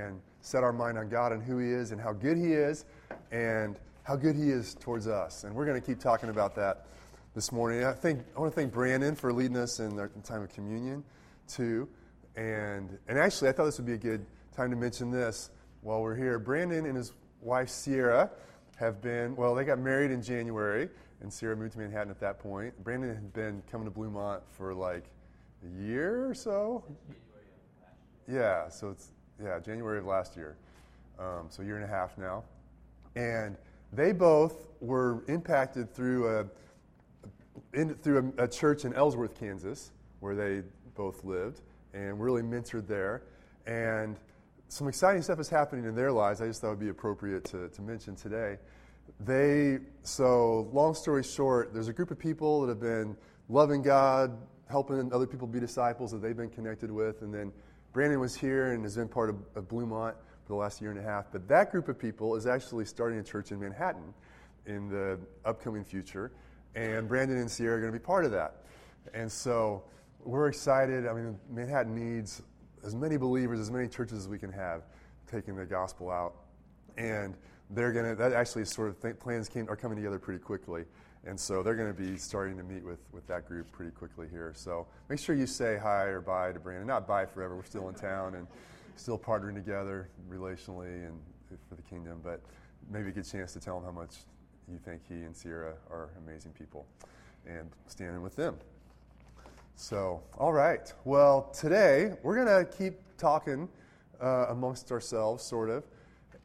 and set our mind on God and who He is and how good He is and how good He is towards us. And we're going to keep talking about that this morning. I think I want to thank Brandon for leading us in the time of communion, too. And and actually, I thought this would be a good time to mention this while we're here. Brandon and his wife Sierra have been well. They got married in January, and Sierra moved to Manhattan at that point. Brandon had been coming to Bluemont for like a year or so. Yeah, so it's yeah January of last year, um, so a year and a half now, and they both were impacted through a in, through a, a, church in Ellsworth, Kansas, where they both lived, and really mentored there. And some exciting stuff is happening in their lives. I just thought it would be appropriate to, to mention today. They, so long story short, there's a group of people that have been loving God, helping other people be disciples that they've been connected with. And then Brandon was here and has been part of, of Bluemont for the last year and a half. But that group of people is actually starting a church in Manhattan in the upcoming future. And Brandon and Sierra are going to be part of that. And so we're excited. I mean, Manhattan needs as many believers, as many churches as we can have taking the gospel out. And they're going to, that actually sort of th- plans came, are coming together pretty quickly. And so they're going to be starting to meet with, with that group pretty quickly here. So make sure you say hi or bye to Brandon. Not bye forever. We're still in town and still partnering together relationally and for the kingdom. But maybe a good chance to tell him how much you think he and Sierra are amazing people and standing with them. So, all right. Well, today we're going to keep talking uh, amongst ourselves, sort of.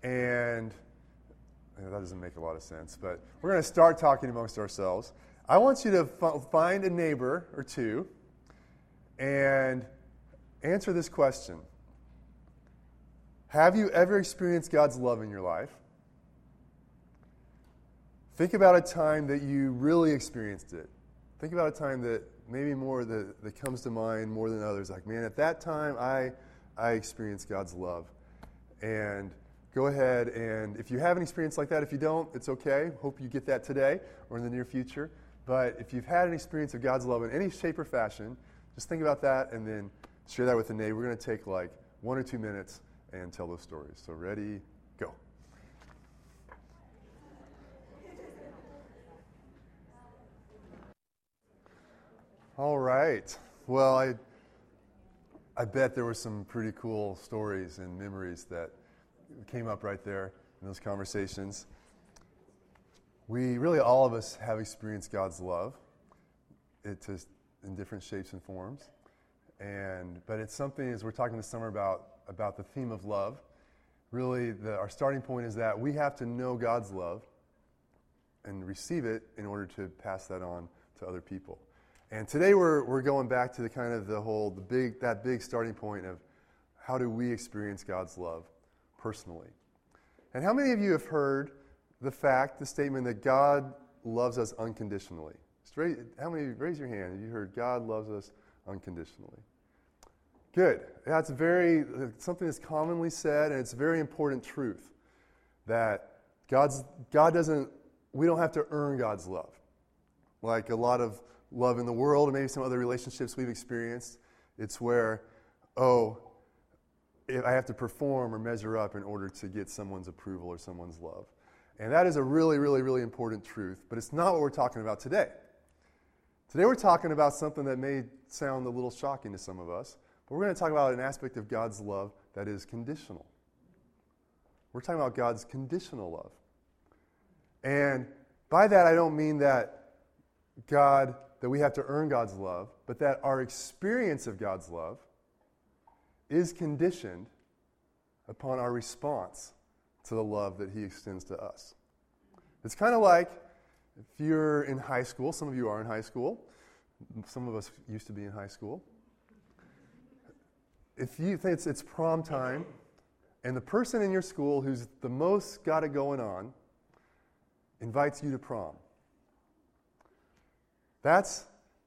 And that doesn't make a lot of sense, but we're going to start talking amongst ourselves. I want you to f- find a neighbor or two and answer this question Have you ever experienced God's love in your life? Think about a time that you really experienced it. Think about a time that maybe more that, that comes to mind more than others. Like, man, at that time I, I experienced God's love. And go ahead and if you have an experience like that, if you don't, it's okay. Hope you get that today or in the near future. But if you've had an experience of God's love in any shape or fashion, just think about that and then share that with a neighbor. We're going to take like one or two minutes and tell those stories. So, ready, go. All right. Well, I, I bet there were some pretty cool stories and memories that came up right there in those conversations. We really, all of us, have experienced God's love. It is in different shapes and forms, and but it's something as we're talking this summer about about the theme of love. Really, the, our starting point is that we have to know God's love and receive it in order to pass that on to other people. And today we're, we're going back to the kind of the whole the big that big starting point of how do we experience God's love personally. And how many of you have heard the fact, the statement that God loves us unconditionally? How many, raise your hand. Have you heard God loves us unconditionally? Good. That's very, something that's commonly said, and it's a very important truth that God's, God doesn't, we don't have to earn God's love. Like a lot of love in the world, and maybe some other relationships we've experienced, it's where, oh, I have to perform or measure up in order to get someone's approval or someone's love. And that is a really, really, really important truth, but it's not what we're talking about today. Today we're talking about something that may sound a little shocking to some of us, but we're going to talk about an aspect of God's love that is conditional. We're talking about God's conditional love. And by that, I don't mean that God, that we have to earn God's love, but that our experience of God's love is conditioned upon our response to the love that He extends to us. It's kind of like if you're in high school, some of you are in high school, some of us used to be in high school. If you think it's, it's prom time, and the person in your school who's the most got it going on invites you to prom, that's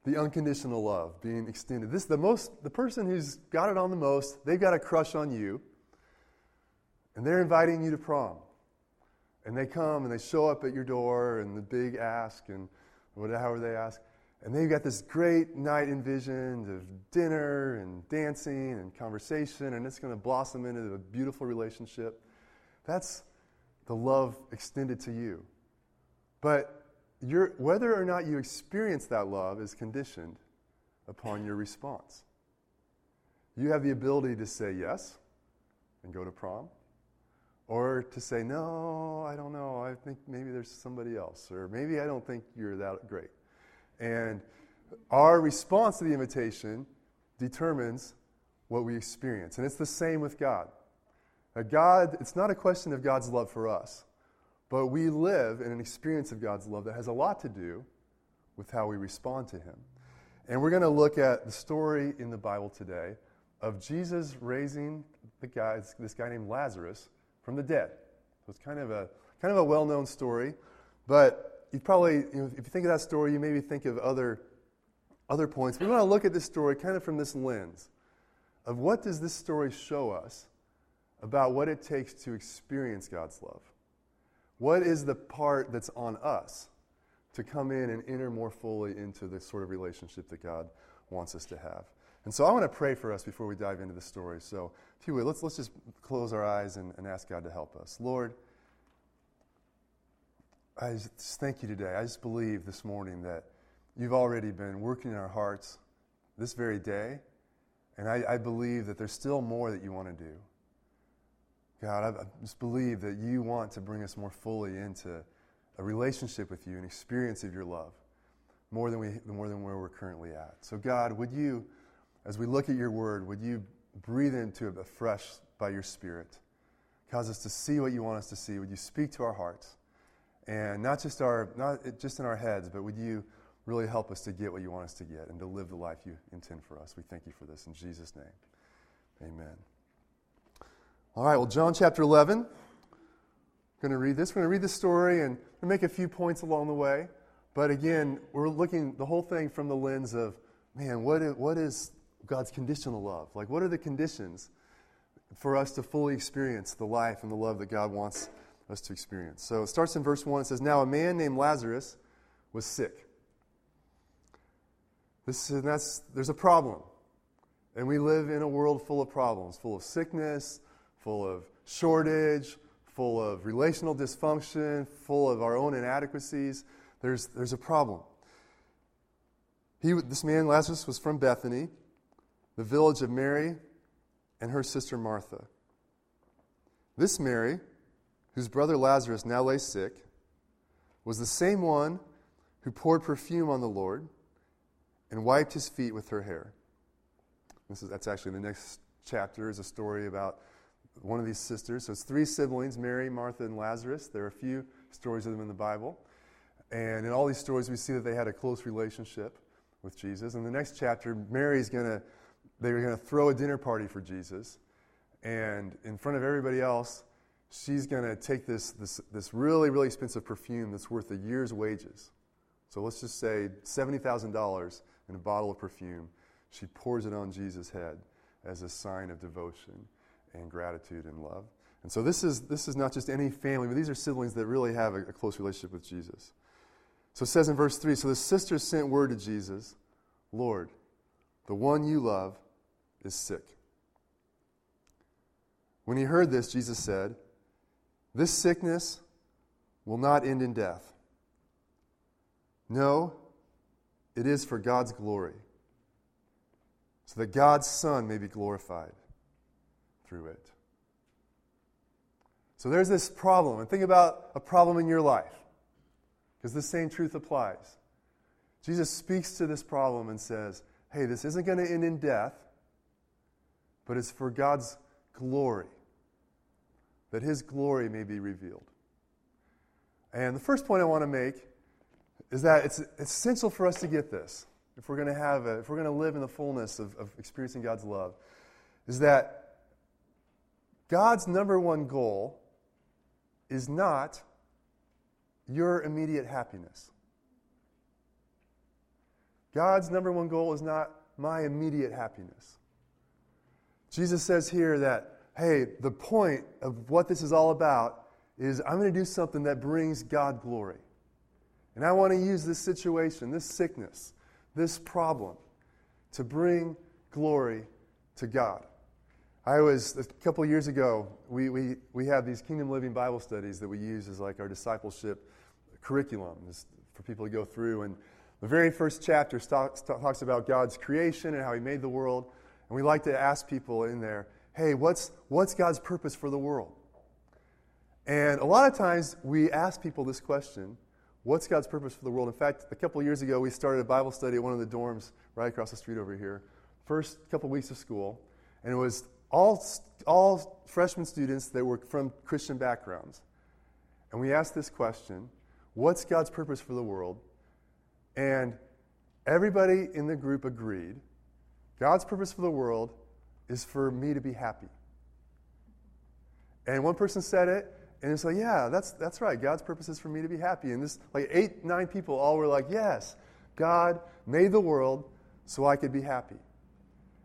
the unconditional love being extended. This the most the person who's got it on the most, they've got a crush on you. And they're inviting you to prom. And they come and they show up at your door and the big ask and whatever they ask. And they've got this great night envisioned of dinner and dancing and conversation, and it's going to blossom into a beautiful relationship. That's the love extended to you. But whether or not you experience that love is conditioned upon your response. You have the ability to say yes and go to prom, or to say, no, I don't know, I think maybe there's somebody else, or maybe I don't think you're that great. And our response to the invitation determines what we experience. And it's the same with God. God, it's not a question of God's love for us, but we live in an experience of God's love that has a lot to do with how we respond to Him. And we're going to look at the story in the Bible today of Jesus raising the guy, this guy named Lazarus from the dead. So it's kind of a kind of a well-known story, but you probably, you know, if you think of that story, you maybe think of other other points. We want to look at this story kind of from this lens of what does this story show us about what it takes to experience God's love. What is the part that's on us to come in and enter more fully into the sort of relationship that God wants us to have? And so I want to pray for us before we dive into the story. So, if you would, let's, let's just close our eyes and, and ask God to help us. Lord, I just thank you today. I just believe this morning that you've already been working in our hearts this very day. And I, I believe that there's still more that you want to do. God, I, just believe that you want to bring us more fully into a relationship with you, an experience of your love, more than, we, more than where we're currently at. So, God, would you, as we look at your word, would you breathe into it afresh by your Spirit? Cause us to see what you want us to see. Would you speak to our hearts? And not just, our, not just in our heads, but would you really help us to get what you want us to get and to live the life you intend for us? We thank you for this. In Jesus' name, amen. All right, well, John chapter 11. I'm going to read this. We're going to read this story and make a few points along the way. But again, we're looking the whole thing from the lens of, man, what is, what is God's conditional love? Like, what are the conditions for us to fully experience the life and the love that God wants us to experience? So it starts in verse 1. It says, Now a man named Lazarus was sick. This, and that's, there's a problem. And we live in a world full of problems, full of sickness, full of shortage, full of relational dysfunction, full of our own inadequacies. There's, there's a problem. He, this man, Lazarus, was from Bethany, the village of Mary and her sister Martha. This Mary, whose brother Lazarus now lay sick, was the same one who poured perfume on the Lord and wiped his feet with her hair. This is, that's actually the next chapter is a story about one of these sisters. So it's three siblings Mary, Martha, and Lazarus. There are a few stories of them in the Bible. And in all these stories, we see that they had a close relationship with Jesus. In the next chapter, Mary's going to they were going to throw a dinner party for Jesus. And in front of everybody else, she's going to take this, this, this really, really expensive perfume that's worth a year's wages. So let's just say $70,000 in a bottle of perfume. She pours it on Jesus' head as a sign of devotion and gratitude and love. And so this is, this is not just any family, but these are siblings that really have a, a close relationship with Jesus. So it says in verse 3 So the sisters sent word to Jesus Lord, the one you love is sick. When he heard this, Jesus said, This sickness will not end in death. No, it is for God's glory, so that God's Son may be glorified through it. So there's this problem, and think about a problem in your life, because the same truth applies. Jesus speaks to this problem and says, Hey, this isn't going to end in death but it's for God's glory, that His glory may be revealed. And the first point I want to make is that it's, essential for us to get this if we're going to have a, if we're going to live in the fullness of, of experiencing God's love, is that God's number one goal is not your immediate happiness. God's number one goal is not my immediate happiness. Jesus says here that, hey, the point of what this is all about is I'm going to do something that brings God glory. And I want to use this situation, this sickness, this problem to bring glory to God. I was, a couple years ago, we, we, we have these Kingdom Living Bible studies that we use as like our discipleship curriculum for people to go through. And the very first chapter talks, talks about God's creation and how He made the world. And we like to ask people in there, hey, what's, what's God's purpose for the world? And a lot of times we ask people this question What's God's purpose for the world? In fact, a couple years ago, we started a Bible study at one of the dorms right across the street over here. First couple weeks of school. And it was all, all freshman students that were from Christian backgrounds. And we asked this question What's God's purpose for the world? And everybody in the group agreed God's purpose for the world is for me to be happy. And one person said it, and it's like, yeah, that's, that's right. God's purpose is for me to be happy. And this, like, eight, nine people all were like, yes, God made the world so I could be happy.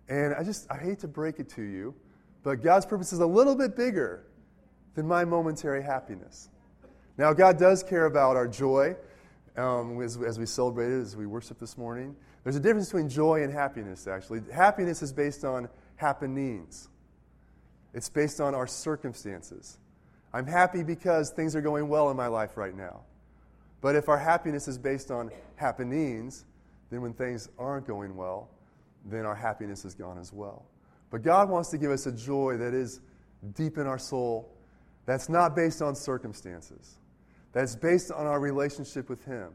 And I just, I hate to break it to you, but God's purpose is a little bit bigger than my momentary happiness. Now, God does care about our joy um, as, as we celebrated, as we worship this morning. There's a difference between joy and happiness, actually. Happiness is based on happenings, it's based on our circumstances. I'm happy because things are going well in my life right now. But if our happiness is based on happenings, then when things aren't going well, then our happiness is gone as well. But God wants to give us a joy that is deep in our soul, that's not based on circumstances, that's based on our relationship with Him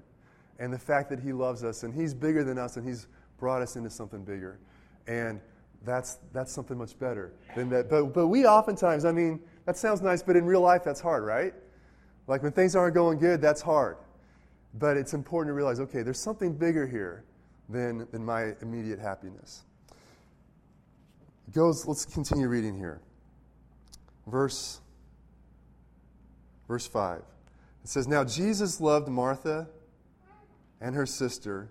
and the fact that He loves us and He's bigger than us and He's brought us into something bigger. And that's, that's something much better than that. But, but we oftentimes, I mean, that sounds nice, but in real life, that's hard, right? Like when things aren't going good, that's hard. But it's important to realize okay, there's something bigger here than, than my immediate happiness. It goes, let's continue reading here. Verse, verse 5. It says, Now Jesus loved Martha and her sister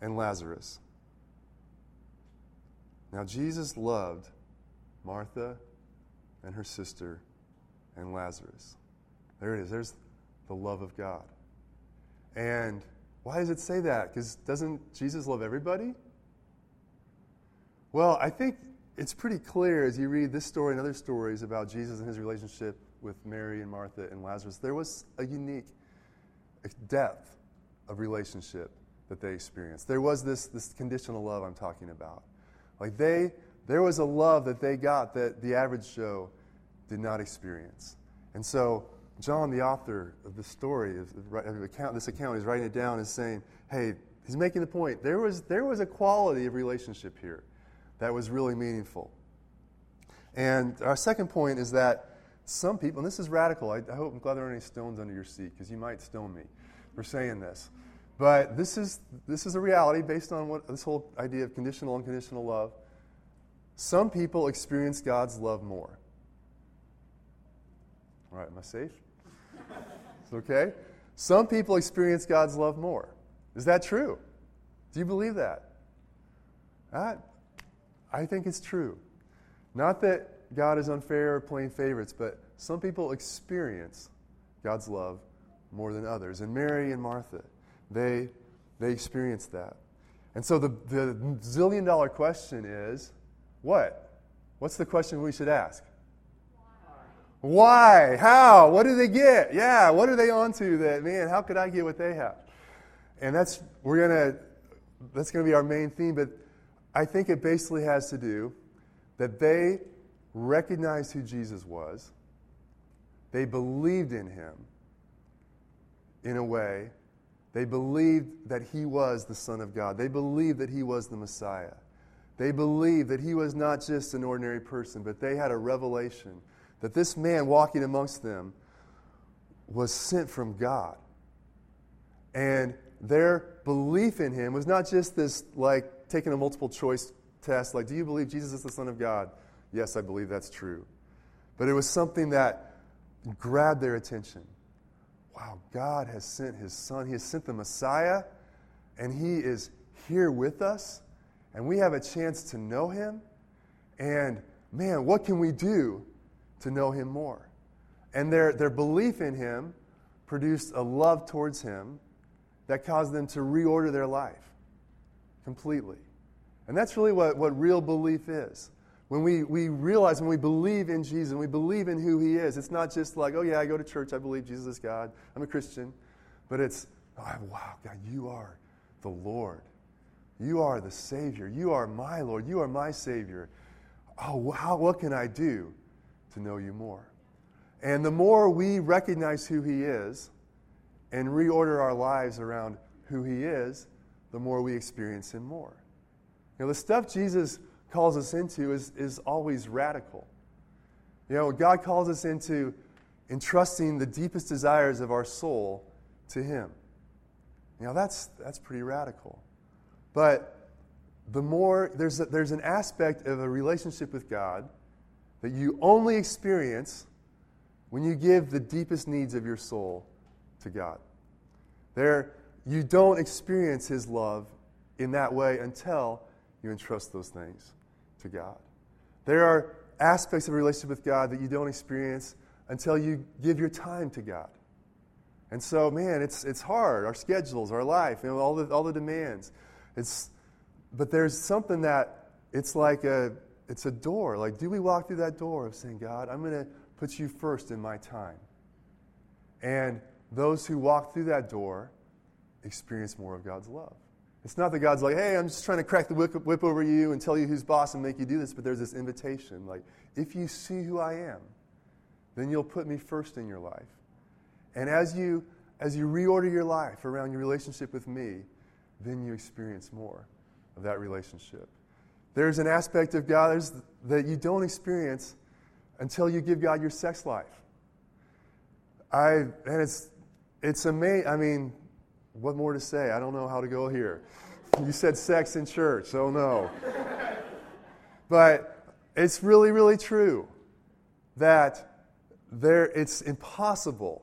and Lazarus. Now Jesus loved Martha and her sister and Lazarus. There it is. There's the love of God. And why does it say that? Because doesn't Jesus love everybody? Well, I think it's pretty clear as you read this story and other stories about Jesus and his relationship with Mary and Martha and Lazarus. There was a unique depth of relationship that they experienced. There was this, this conditional love I'm talking about. Like they there was a love that they got that the average Joe did not experience. And so, John, the author of the story, of account, this account, is writing it down and saying, hey, he's making the point. There was, there was a quality of relationship here that was really meaningful. And our second point is that some people, and this is radical, I, I hope, I'm glad there aren't any stones under your seat because you might stone me for saying this. But this is, this is a reality based on what this whole idea of conditional, unconditional love. Some people experience God's love more. All right, am I safe? Okay? Some people experience God's love more. Is that true? Do you believe that? I, I think it's true. Not that God is unfair or playing favorites, but some people experience God's love more than others. And Mary and Martha, they, they experienced that. And so the, the zillion dollar question is what? What's the question we should ask? Why? How? What do they get? Yeah, what are they onto that, man, how could I get what they have? And that's, we're going to, that's going to be our main theme, but I think it basically has to do that they recognized who Jesus was, they believed in him in a way, they believed that he was the Son of God, they believed that he was the Messiah. They believed that he was not just an ordinary person, but they had a revelation that this man walking amongst them was sent from God. And their belief in him was not just this, like, taking a multiple choice test, like, do you believe Jesus is the Son of God? Yes, I believe that's true. But it was something that grabbed their attention. Wow, God has sent his Son, He has sent the Messiah, and He is here with us and we have a chance to know Him. And man, what can we do to know Him more? And their, their belief in Him produced a love towards Him that caused them to reorder their life. completely. And that's really what, what real belief is. When we, we realize, when we believe in Jesus, and we believe in who he is, it's not just like, oh, yeah, I go to church, I believe Jesus is God, I'm a Christian. But it's, oh, wow, God, you are the Lord. You are the Savior. You are my Lord. You are my Savior. Oh, wow, what can I do to know you more? And the more we recognize who He is and reorder our lives around who He is, the more we experience Him more. You know, the stuff Jesus calls us into is, is always radical. You know, God calls us into entrusting the deepest desires of our soul to Him. You know, that's, that's pretty radical. But the more, there's, a, there's an aspect of a relationship with God that you only experience when you give the deepest needs of your soul to God. There, you don't experience His love in that way until you entrust those things to God. There are aspects of a relationship with God that you don't experience until you give your time to God. And so, man, it's, it's hard. Our schedules, our life, you know, all the, all the demands. It's, but there's something that it's like a, it's a door. Like, do we walk through that door of saying, God, I'm going to put you first in my time? And those who walk through that door experience more of God's love. It's not that God's like, hey, I'm just trying to crack the whip, over you and tell you who's boss and make you do this, but there's this invitation. Like, if you see who I am, then you'll put me first in your life. And as you, as you reorder your life around your relationship with me, then you experience more of that relationship. There's an aspect of God that you don't experience until you give God your sex life. I, and it's, it's amazing. I mean, what more to say? I don't know how to go here. You said sex in church, oh no. but it's really, really true that there, it's impossible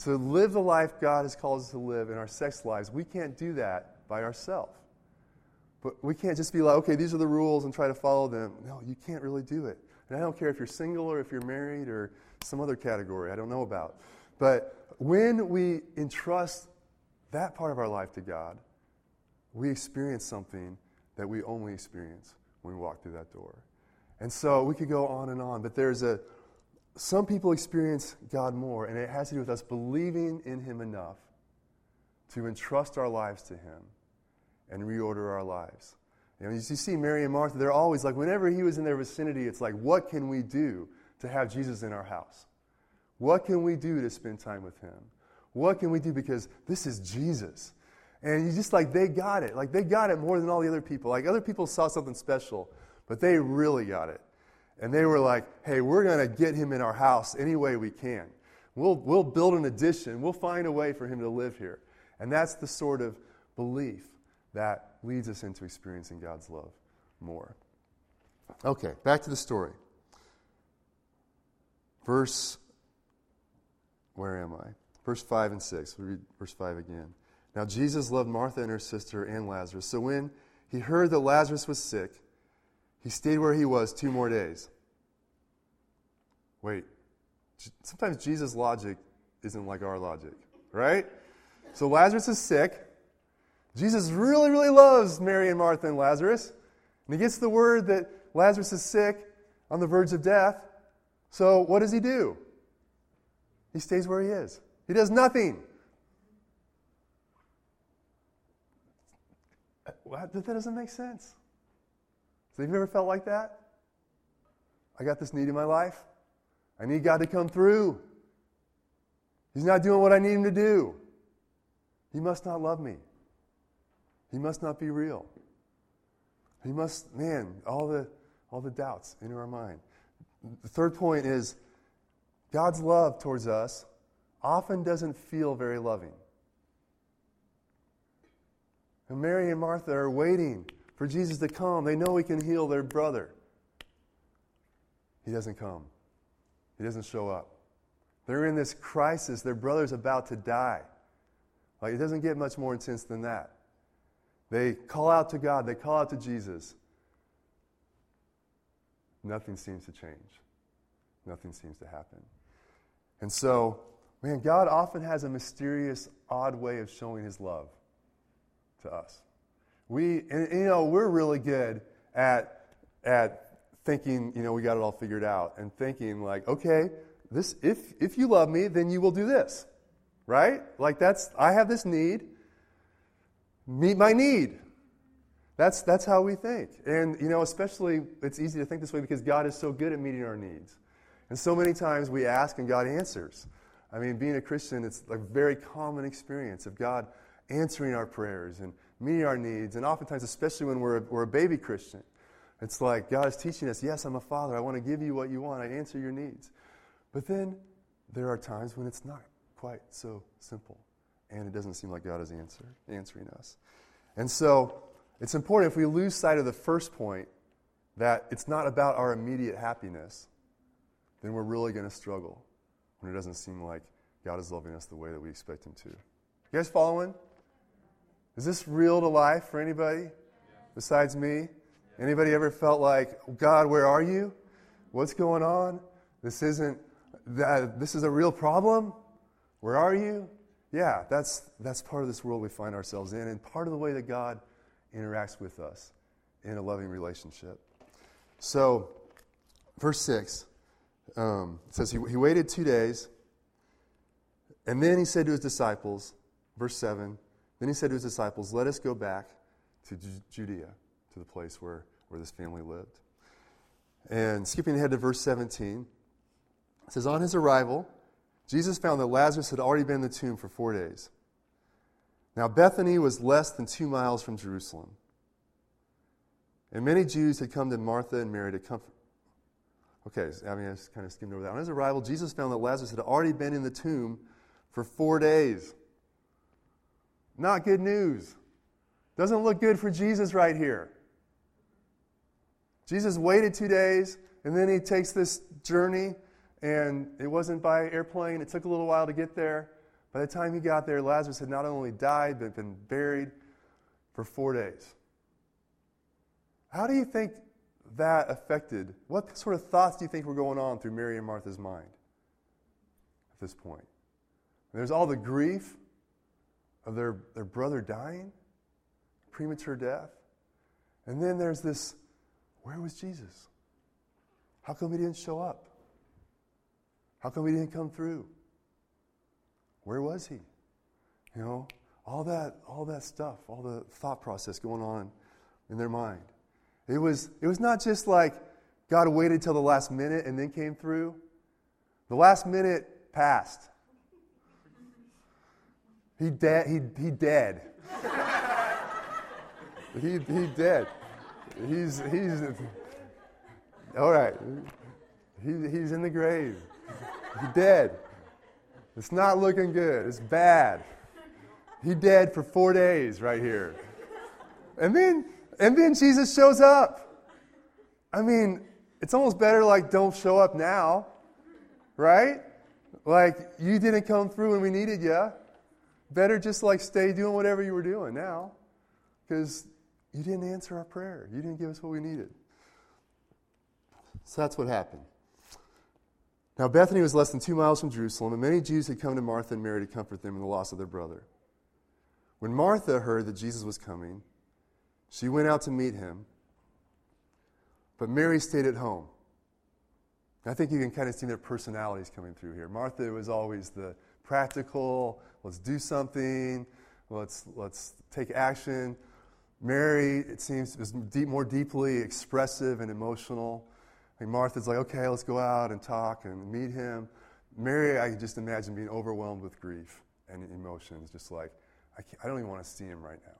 to live the life God has called us to live in our sex lives. We can't do that by ourselves. But we can't just be like, okay, these are the rules and try to follow them. No, you can't really do it. And I don't care if you're single or if you're married or some other category I don't know about. But when we entrust that part of our life to God, we experience something that we only experience when we walk through that door. And so we could go on and on, but there's a some people experience God more, and it has to do with us believing in Him enough to entrust our lives to Him and reorder our lives. You know, you see Mary and Martha, they're always like, whenever He was in their vicinity, it's like, what can we do to have Jesus in our house? What can we do to spend time with Him? What can we do? Because this is Jesus. And you just like, they got it. Like, they got it more than all the other people. Like, other people saw something special, but they really got it. And they were like, hey, we're going to get him in our house any way we can. We'll, we'll build an addition. We'll find a way for him to live here. And that's the sort of belief that leads us into experiencing God's love more. Okay, back to the story. Verse, where am I? Verse 5 and 6. We read verse 5 again. Now, Jesus loved Martha and her sister and Lazarus. So when he heard that Lazarus was sick, he stayed where he was two more days. Wait, sometimes Jesus' logic isn't like our logic, right? So Lazarus is sick. Jesus really, really loves Mary and Martha and Lazarus. And he gets the word that Lazarus is sick on the verge of death. So what does he do? He stays where he is. He does nothing. That doesn't make sense. So have you ever felt like that? I got this need in my life. I need God to come through. He's not doing what I need him to do. He must not love me. He must not be real. He must, man, all the, all the doubts in our mind. The third point is God's love towards us often doesn't feel very loving. And Mary and Martha are waiting for Jesus to come. They know he can heal their brother. He doesn't come, he doesn't show up. They're in this crisis. Their brother's about to die. Like, it doesn't get much more intense than that. They call out to God, they call out to Jesus. Nothing seems to change, nothing seems to happen. And so, man, God often has a mysterious, odd way of showing his love to us. We, and, you know, we're really good at, at thinking, you know, we got it all figured out and thinking like, okay, this, if, if you love me, then you will do this, right? Like that's, I have this need, meet my need. That's, that's how we think. And, you know, especially it's easy to think this way because God is so good at meeting our needs. And so many times we ask and God answers. I mean, being a Christian, it's a very common experience of God answering our prayers and meeting our needs. And oftentimes, especially when we're a, we're a baby Christian, it's like God is teaching us, yes, I'm a father. I want to give you what you want. I answer your needs. But then there are times when it's not quite so simple. And it doesn't seem like God is answer, answering us. And so it's important if we lose sight of the first point that it's not about our immediate happiness, then we're really going to struggle when it doesn't seem like God is loving us the way that we expect Him to. You guys following? Is this real to life for anybody besides me? Anybody ever felt like, God, where are you? What's going on? This isn't that this is a real problem? Where are you? Yeah, that's that's part of this world we find ourselves in and part of the way that God interacts with us in a loving relationship. So, verse 6 um, says, he, he waited two days, and then he said to his disciples, verse 7, then he said to his disciples, Let us go back to Judea, to the place where, where this family lived. And skipping ahead to verse 17, it says, On his arrival, Jesus found that Lazarus had already been in the tomb for four days. Now, Bethany was less than two miles from Jerusalem. And many Jews had come to Martha and Mary to comfort. Okay, I mean, I just kind of skimmed over that. On his arrival, Jesus found that Lazarus had already been in the tomb for four days. Not good news. Doesn't look good for Jesus right here. Jesus waited two days, and then he takes this journey, and it wasn't by airplane. It took a little while to get there. By the time he got there, Lazarus had not only died, but been buried for four days. How do you think that affected? What sort of thoughts do you think were going on through Mary and Martha's mind at this point? There's all the grief of their, their brother dying, premature death. And then there's this where was Jesus? How come he didn't show up? How come he didn't come through? Where was he? You know, all that, all that stuff, all the thought process going on in their mind. It was, it was not just like God waited till the last minute and then came through. The last minute passed. He dead. He, he dead. he, he dead. He's, he's, all right. He, he's in the grave. He dead. It's not looking good. It's bad. He dead for four days right here. And then, and then Jesus shows up. I mean, it's almost better like don't show up now, right? Like you didn't come through when we needed you. Better just like stay doing whatever you were doing now because you didn't answer our prayer. You didn't give us what we needed. So that's what happened. Now, Bethany was less than two miles from Jerusalem, and many Jews had come to Martha and Mary to comfort them in the loss of their brother. When Martha heard that Jesus was coming, she went out to meet him, but Mary stayed at home. I think you can kind of see their personalities coming through here. Martha was always the practical, let's do something, let's, let's take action. Mary, it seems, was deep, more deeply expressive and emotional. Like Martha's like, okay, let's go out and talk and meet him. Mary, I can just imagine being overwhelmed with grief and emotions, just like, I, I don't even want to see him right now.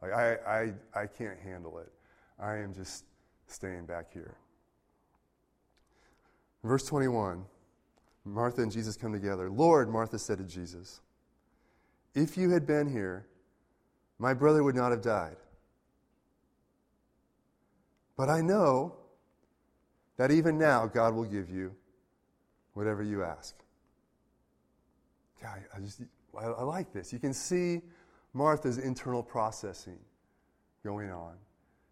Like, I, I, I can't handle it. I am just staying back here. Verse 21 Martha and Jesus come together. Lord, Martha said to Jesus, if you had been here, my brother would not have died. But I know that even now God will give you whatever you ask. God, I just I, I like this. You can see Martha's internal processing going on.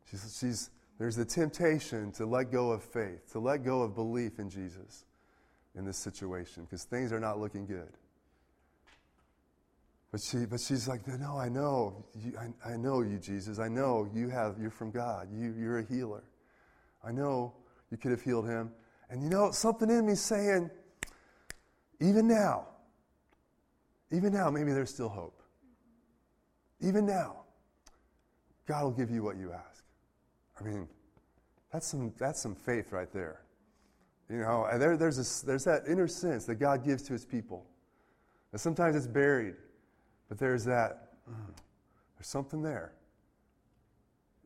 She's, she's, there's the temptation to let go of faith, to let go of belief in Jesus in this situation because things are not looking good. But, she, but she's like, no, I know. You, I, I know you, Jesus. I know you have, you're from God. You, you're a healer. I know you could have healed him. And you know, something in me saying, even now, even now, maybe there's still hope. Even now, God will give you what you ask. I mean, that's some, that's some faith right there. You know, and there, there's, a, there's that inner sense that God gives to his people. And sometimes it's buried, but there's that, mm, there's something there.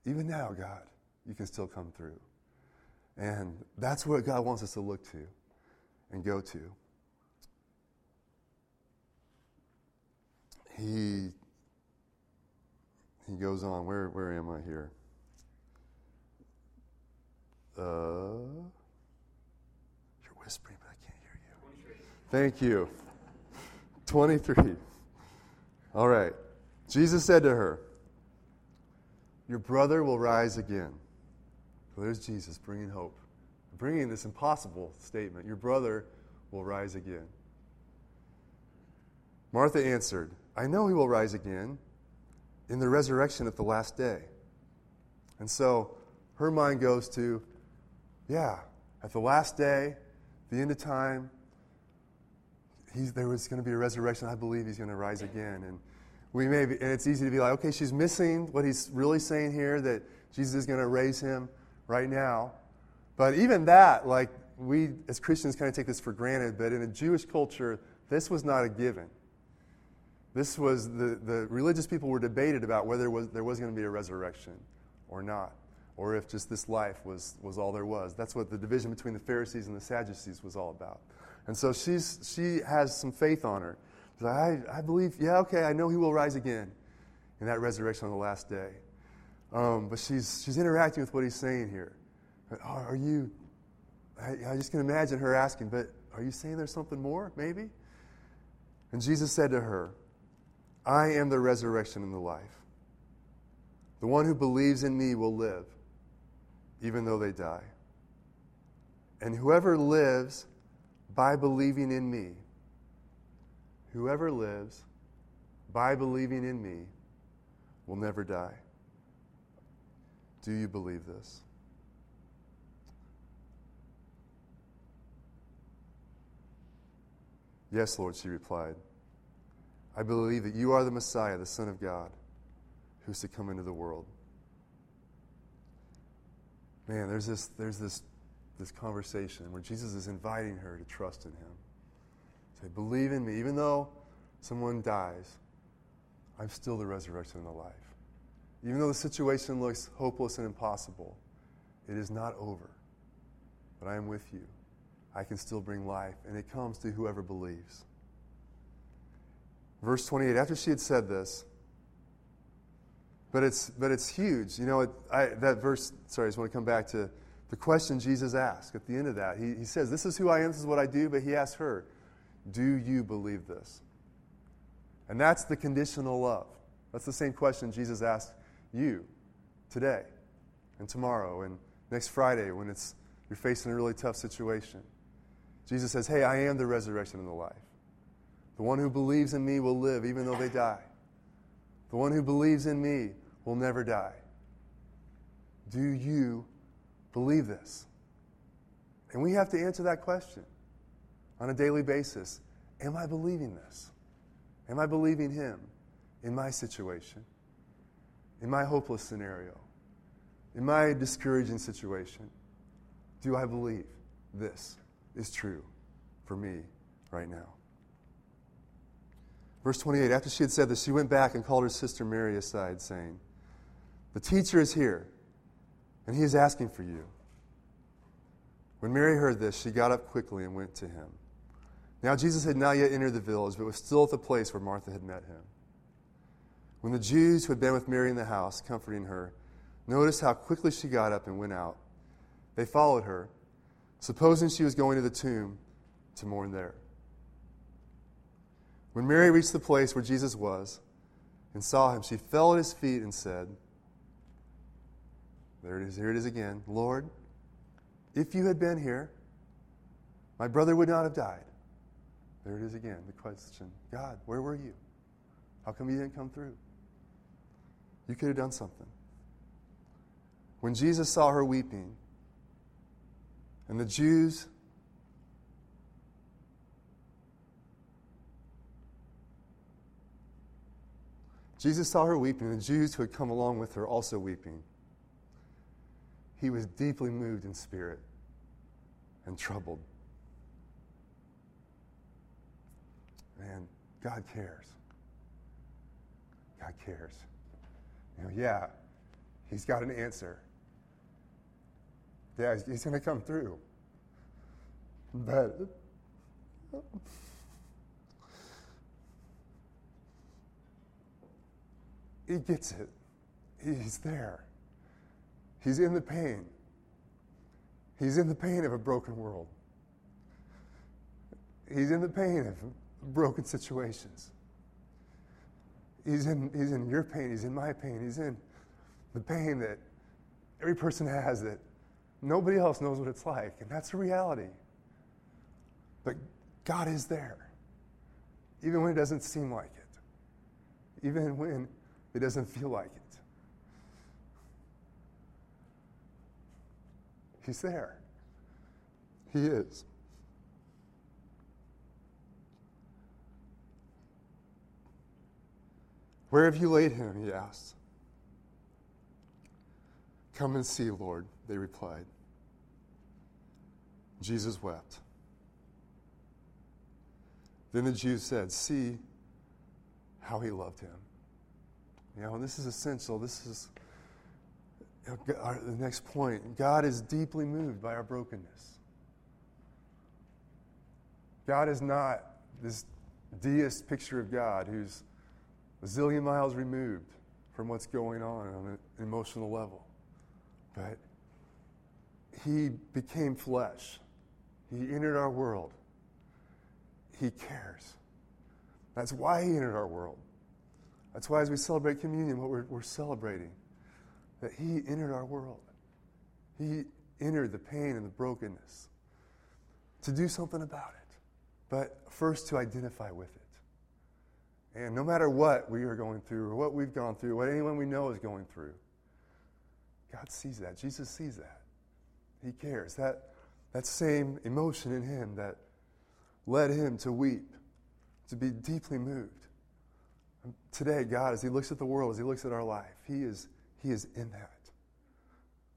Even now, God, you can still come through. And that's what God wants us to look to and go to. He he goes on. Where where am I here? Uh, you're whispering, but I can't hear you. Thank you. 23. All right. Jesus said to her, Your brother will rise again. So there's Jesus bringing hope, bringing this impossible statement Your brother will rise again. Martha answered, I know he will rise again in the resurrection at the last day. And so her mind goes to, yeah, at the last day, the end of time, there was going to be a resurrection. I believe he's going to rise again. And we may be, and it's easy to be like, okay, she's missing what he's really saying here that Jesus is going to raise him right now. But even that, like, we as Christians kind of take this for granted, but in a Jewish culture, this was not a given. This was the, the religious people were debated about whether was, there was going to be a resurrection or not, or if just this life was, was all there was. That's what the division between the Pharisees and the Sadducees was all about. And so she's, she has some faith on her. I, I believe, yeah, okay, I know he will rise again in that resurrection on the last day. Um, but she's, she's interacting with what he's saying here. Are, you, I, I just can imagine her asking, but are you saying there's something more, maybe? And Jesus said to her, I am the resurrection and the life. The one who believes in me will live, even though they die. And whoever lives by believing in me, whoever lives by believing in me will never die. Do you believe this? Yes, Lord, she replied. I believe that you are the Messiah, the Son of God, who's to come into the world. Man, there's this, there's this, this conversation where Jesus is inviting her to trust in him. Say, believe in me. Even though someone dies, I'm still the resurrection and the life. Even though the situation looks hopeless and impossible, it is not over. But I am with you. I can still bring life, and it comes to whoever believes. Verse 28, after she had said this, but it's, but it's huge. You know, it, I, that verse, sorry, I just want to come back to the question Jesus asked at the end of that. He, he says, This is who I am, this is what I do, but he asked her, Do you believe this? And that's the conditional love. That's the same question Jesus asked you today and tomorrow and next Friday when it's, you're facing a really tough situation. Jesus says, Hey, I am the resurrection and the life. The one who believes in me will live even though they die. The one who believes in me will never die. Do you believe this? And we have to answer that question on a daily basis. Am I believing this? Am I believing Him in my situation, in my hopeless scenario, in my discouraging situation? Do I believe this is true for me right now? Verse 28 After she had said this, she went back and called her sister Mary aside, saying, The teacher is here, and he is asking for you. When Mary heard this, she got up quickly and went to him. Now Jesus had not yet entered the village, but was still at the place where Martha had met him. When the Jews who had been with Mary in the house, comforting her, noticed how quickly she got up and went out, they followed her, supposing she was going to the tomb to mourn there. When Mary reached the place where Jesus was and saw him, she fell at his feet and said, There it is, here it is again. Lord, if you had been here, my brother would not have died. There it is again, the question God, where were you? How come you didn't come through? You could have done something. When Jesus saw her weeping, and the Jews Jesus saw her weeping, and the Jews who had come along with her also weeping. He was deeply moved in spirit and troubled. Man, God cares. God cares. You know, yeah, He's got an answer. Yeah, He's going to come through. But He gets it. He's there. He's in the pain. He's in the pain of a broken world. He's in the pain of broken situations. He's in, he's in your pain. He's in my pain. He's in the pain that every person has that nobody else knows what it's like. And that's a reality. But God is there, even when it doesn't seem like it, even when it doesn't feel like it. He's there. He is. Where have you laid him? He asked. Come and see, Lord, they replied. Jesus wept. Then the Jews said, See how he loved him. You know, and this is essential. This is our, the next point. God is deeply moved by our brokenness. God is not this deist picture of God who's a zillion miles removed from what's going on on an emotional level. But He became flesh, He entered our world. He cares. That's why He entered our world. That's why, as we celebrate communion, what we're, we're celebrating, that He entered our world. He entered the pain and the brokenness to do something about it, but first to identify with it. And no matter what we are going through, or what we've gone through, what anyone we know is going through, God sees that. Jesus sees that. He cares. That, that same emotion in him that led him to weep, to be deeply moved, Today, God, as He looks at the world, as He looks at our life, He is, he is in that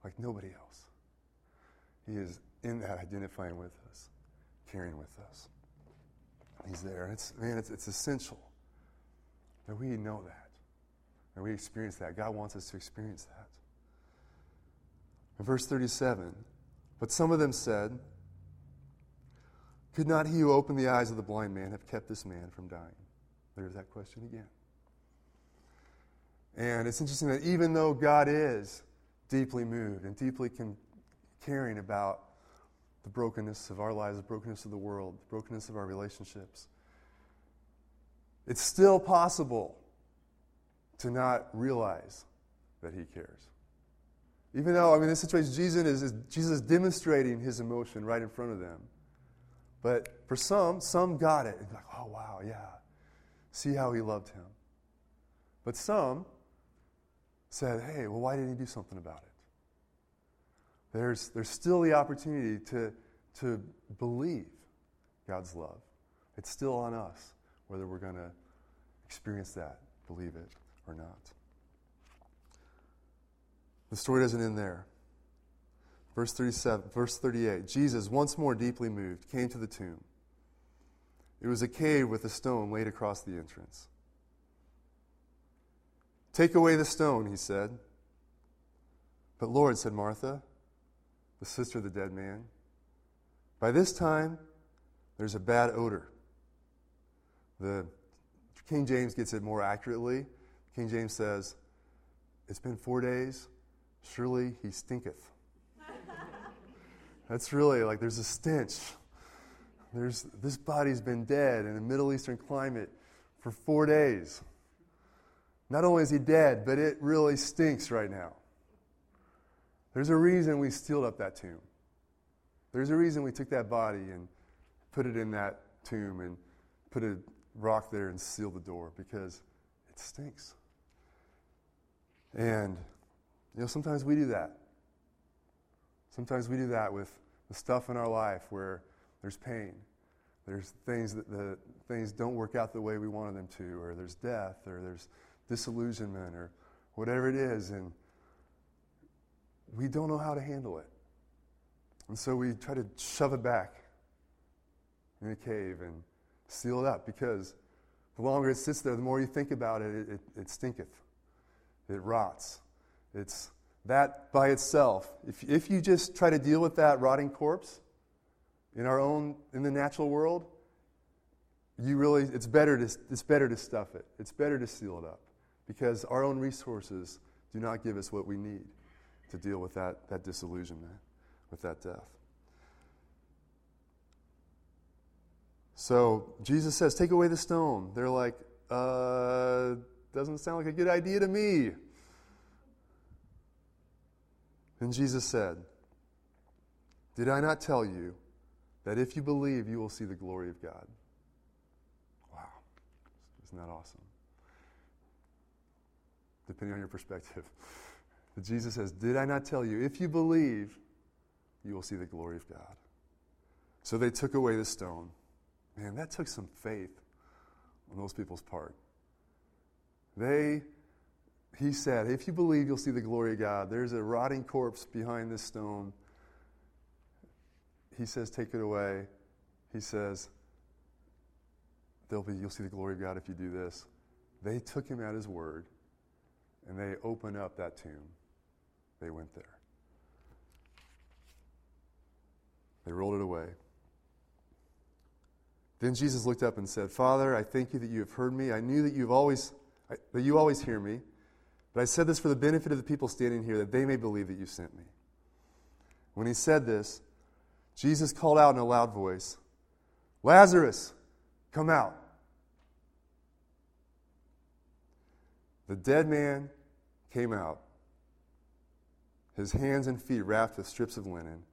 like nobody else. He is in that, identifying with us, caring with us. He's there. It's, man, it's, it's essential that we know that and we experience that. God wants us to experience that. In verse 37, but some of them said, Could not he who opened the eyes of the blind man have kept this man from dying? There's that question again. And it's interesting that even though God is deeply moved and deeply con- caring about the brokenness of our lives, the brokenness of the world, the brokenness of our relationships, it's still possible to not realize that He cares. Even though, I mean, in this situation, Jesus is, is, Jesus demonstrating his emotion right in front of them. But for some, some got it. And like, oh, wow, yeah. See how he loved him. But some said, hey, well, why didn't he do something about it? There's, there's still the opportunity to, to believe God's love. It's still on us whether we're going to experience that, believe it, or not. The story doesn't end there. Verse 37, verse 38 Jesus, once more deeply moved, came to the tomb. It was a cave with a stone laid across the entrance. Take away the stone, he said. But Lord, said Martha, the sister of the dead man, by this time there's a bad odor. The King James gets it more accurately. King James says, It's been four days, surely he stinketh. That's really like there's a stench. There's, this body's been dead in a Middle Eastern climate for four days. Not only is he dead, but it really stinks right now. There's a reason we sealed up that tomb. There's a reason we took that body and put it in that tomb and put a rock there and seal the door because it stinks. And, you know, sometimes we do that. Sometimes we do that with the stuff in our life where there's pain. There's things that the things don't work out the way we wanted them to, or there's death, or there's disillusionment, or whatever it is, and we don't know how to handle it. And so we try to shove it back in a cave and seal it up because the longer it sits there, the more you think about it, it, it, it stinketh. It rots. It's that by itself. If, if you just try to deal with that rotting corpse in our own, in the natural world, you really, it's better to, it's better to stuff it. It's better to seal it up because our own resources do not give us what we need to deal with that, that disillusionment, with that death. So Jesus says, Take away the stone. They're like, uh, doesn't sound like a good idea to me. And Jesus said, Did I not tell you that if you believe, you will see the glory of God? Wow. Isn't that awesome? Depending on your perspective. But Jesus says, Did I not tell you, if you believe, you will see the glory of God? So they took away the stone. Man, that took some faith on those people's part. They, he said, if you believe, you'll see the glory of God. There's a rotting corpse behind this stone. He says, take it away. He says, There'll be, you'll see the glory of God if you do this. They took him at his word and they opened up that tomb. They went there. They rolled it away. Then Jesus looked up and said, Father, I thank you that you have heard me. I knew that you've always that you always hear me. But I said this for the benefit of the people standing here, that they may believe that you sent me. When he said this, Jesus called out in a loud voice, Lazarus, come out. The dead man came out, his hands and feet wrapped with strips of linen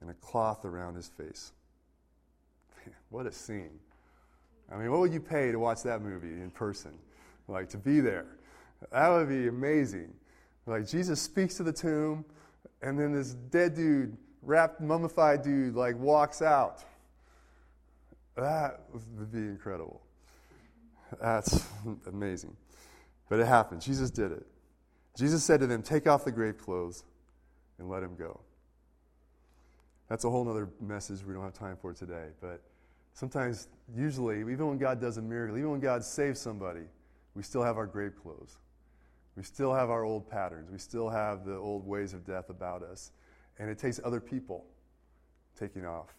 and a cloth around his face. What a scene. I mean, what would you pay to watch that movie in person? Like, to be there. That would be amazing. Like, Jesus speaks to the tomb, and then this dead dude, wrapped, mummified dude, like, walks out. That would be incredible. That's amazing. But it happened. Jesus did it. Jesus said to them, Take off the grave clothes and let him go. That's a whole other message we don't have time for today. But Sometimes, usually, even when God does a miracle, even when God saves somebody, we still have our grave clothes. We still have our old patterns. We still have the old ways of death about us. And it takes other people taking off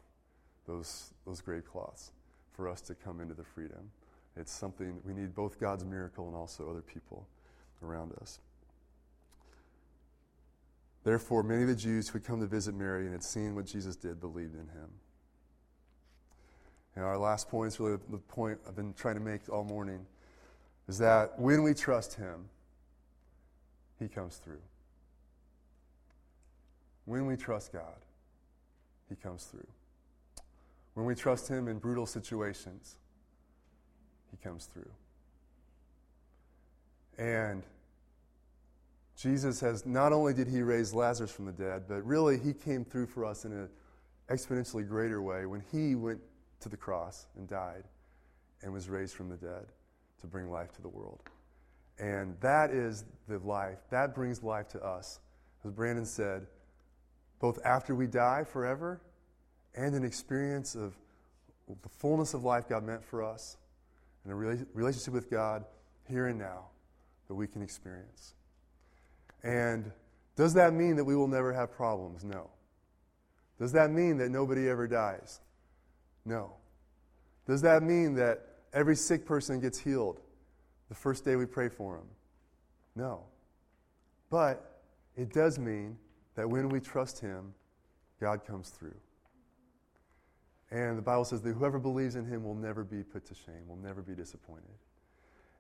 those, those grave cloths for us to come into the freedom. It's something we need both God's miracle and also other people around us. Therefore, many of the Jews who had come to visit Mary and had seen what Jesus did believed in him. And our last point is really the point I've been trying to make all morning is that when we trust Him, He comes through. When we trust God, He comes through. When we trust Him in brutal situations, He comes through. And Jesus has not only did He raise Lazarus from the dead, but really He came through for us in an exponentially greater way when He went to the cross and died and was raised from the dead to bring life to the world. And that is the life. That brings life to us. As Brandon said, both after we die forever and an experience of the fullness of life God meant for us and a relationship with God here and now that we can experience. And does that mean that we will never have problems? No. Does that mean that nobody ever dies? No. Does that mean that every sick person gets healed the first day we pray for them? No. But it does mean that when we trust Him, God comes through. And the Bible says that whoever believes in Him will never be put to shame, will never be disappointed.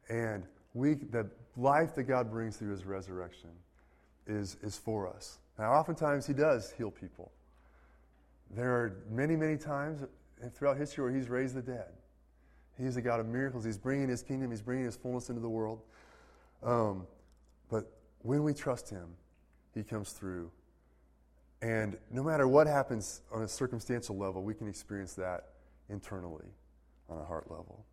And we, the life that God brings through His resurrection is, is for us. Now, oftentimes He does heal people. There are many, many times throughout history where he's raised the dead. He's a God of miracles. He's bringing his kingdom, he's bringing his fullness into the world. Um, but when we trust Him, He comes through. And no matter what happens on a circumstantial level, we can experience that internally on a heart level.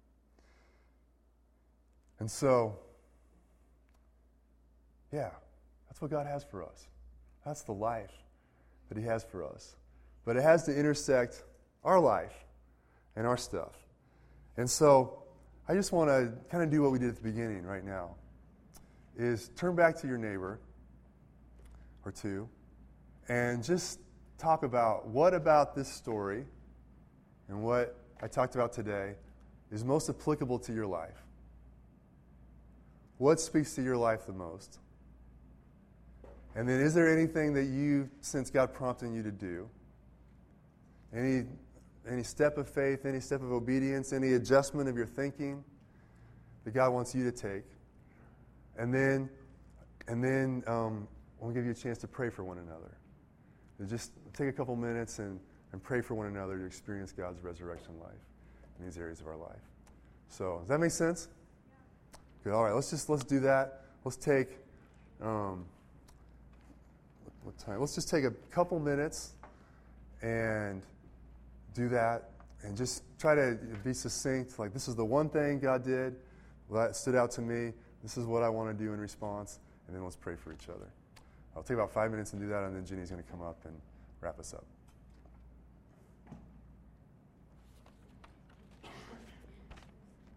And so, yeah, that's what God has for us. That's the life that He has for us. But it has to intersect our life and our stuff. And so, I just want to kind of do what we did at the beginning right now is turn back to your neighbor or two and just talk about what about this story and what I talked about today is most applicable to your life. What speaks to your life the most? And then, is there anything that you sense God prompting you to do? Any, any step of faith, any step of obedience, any adjustment of your thinking that God wants you to take? And then, and then um, we'll give you a chance to pray for one another. And just take a couple minutes and, and pray for one another to experience God's resurrection life in these areas of our life. So, does that make sense? Good. All right, let's just let's do that. Let's take um, what time? Let's just take a couple minutes and do that, and just try to be succinct. Like this is the one thing God did that stood out to me. This is what I want to do in response, and then let's pray for each other. I'll take about five minutes and do that, and then Jenny's going to come up and wrap us up.